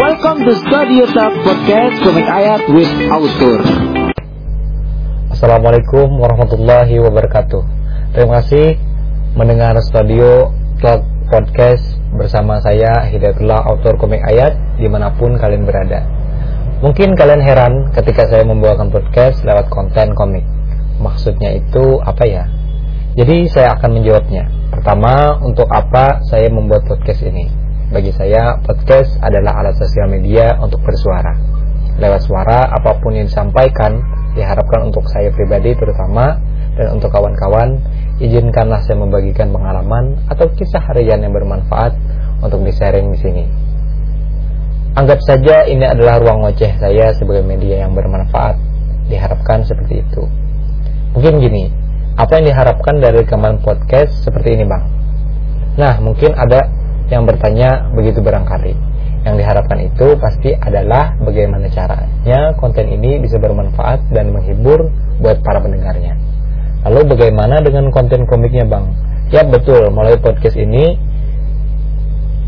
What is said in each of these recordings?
Welcome to Studio Talk Podcast Komik Ayat with Author. Assalamualaikum warahmatullahi wabarakatuh. Terima kasih mendengar Studio Talk Podcast bersama saya Hidayatullah autor komik ayat di mana pun kalian berada. Mungkin kalian heran ketika saya membawakan podcast lewat konten komik. Maksudnya itu apa ya? Jadi saya akan menjawabnya. Pertama, untuk apa saya membuat podcast ini? Bagi saya, podcast adalah alat sosial media untuk bersuara. Lewat suara, apa pun yang disampaikan diharapkan untuk saya pribadi terutama dan untuk kawan-kawan, izinkanlah saya membagikan pengalaman atau kisah harian yang bermanfaat untuk di-sharing di sini. Anggap saja ini adalah ruang ngoceh saya sebagai media yang bermanfaat. Diharapkan seperti itu. Mungkin gini, apa yang diharapkan dari rekaman podcast seperti ini bang? Nah, mungkin ada yang bertanya begitu barangkali. Yang diharapkan itu pasti adalah bagaimana caranya konten ini bisa bermanfaat dan menghibur buat para pendengarnya. Lalu bagaimana dengan konten komiknya bang? Ya betul, mulai podcast ini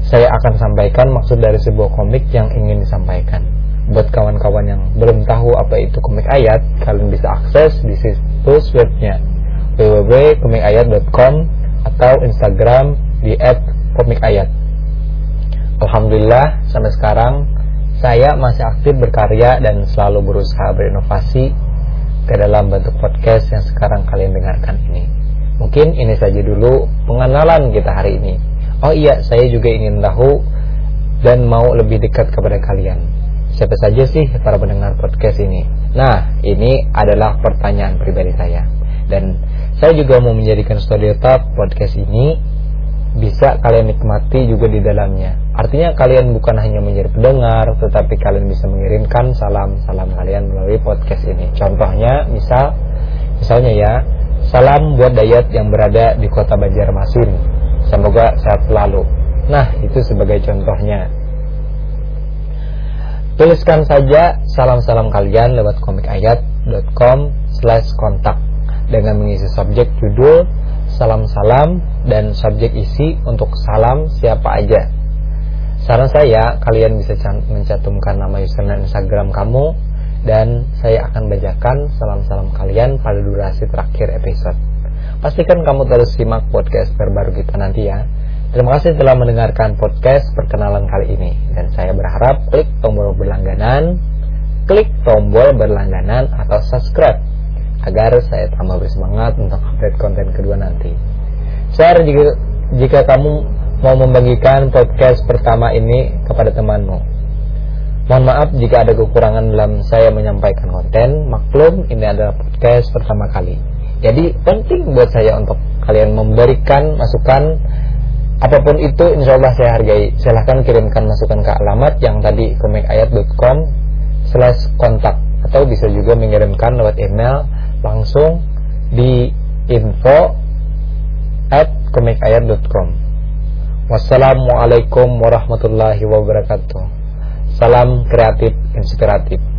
saya akan sampaikan maksud dari sebuah komik yang ingin disampaikan. Buat kawan-kawan yang belum tahu apa itu komik ayat, kalian bisa akses di situs webnya www.komikayat.com atau Instagram di @komikayat. Alhamdulillah sampai sekarang saya masih aktif berkarya dan selalu berusaha berinovasi ke dalam bentuk podcast yang sekarang kalian dengarkan ini. Mungkin ini saja dulu pengenalan kita hari ini. Oh iya, saya juga ingin tahu dan mau lebih dekat kepada kalian. Siapa saja sih para pendengar podcast ini? Nah, ini adalah pertanyaan pribadi saya. Dan saya juga mau menjadikan Talk podcast ini bisa kalian nikmati juga di dalamnya. Artinya kalian bukan hanya menjadi pendengar, tetapi kalian bisa mengirimkan salam-salam kalian melalui podcast ini. Contohnya, misal, misalnya ya, salam buat Dayat yang berada di kota Banjarmasin Semoga sehat selalu. Nah, itu sebagai contohnya. Tuliskan saja salam-salam kalian lewat komikayat.com slash kontak dengan mengisi subjek judul, salam-salam, dan subjek isi untuk salam siapa aja. Saran saya, kalian bisa mencantumkan nama username Instagram kamu dan saya akan bacakan salam-salam kalian pada durasi terakhir episode. Pastikan kamu terus simak podcast terbaru kita nanti ya. Terima kasih telah mendengarkan podcast perkenalan kali ini dan saya berharap klik tombol berlangganan, klik tombol berlangganan atau subscribe agar saya tambah bersemangat untuk update konten kedua nanti. Share jika, jika kamu mau membagikan podcast pertama ini kepada temanmu. Mohon maaf jika ada kekurangan dalam saya menyampaikan konten. Maklum ini adalah podcast pertama kali. Jadi penting buat saya untuk kalian memberikan masukan apa pun itu insya Allah saya hargai. Silahkan kirimkan masukan ke alamat yang tadi komikayat.com slash kontak atau bisa juga mengirimkan lewat email langsung di info at komikayat.com Wassalamualaikum warahmatullahi wabarakatuh. Salam kreatif inspiratif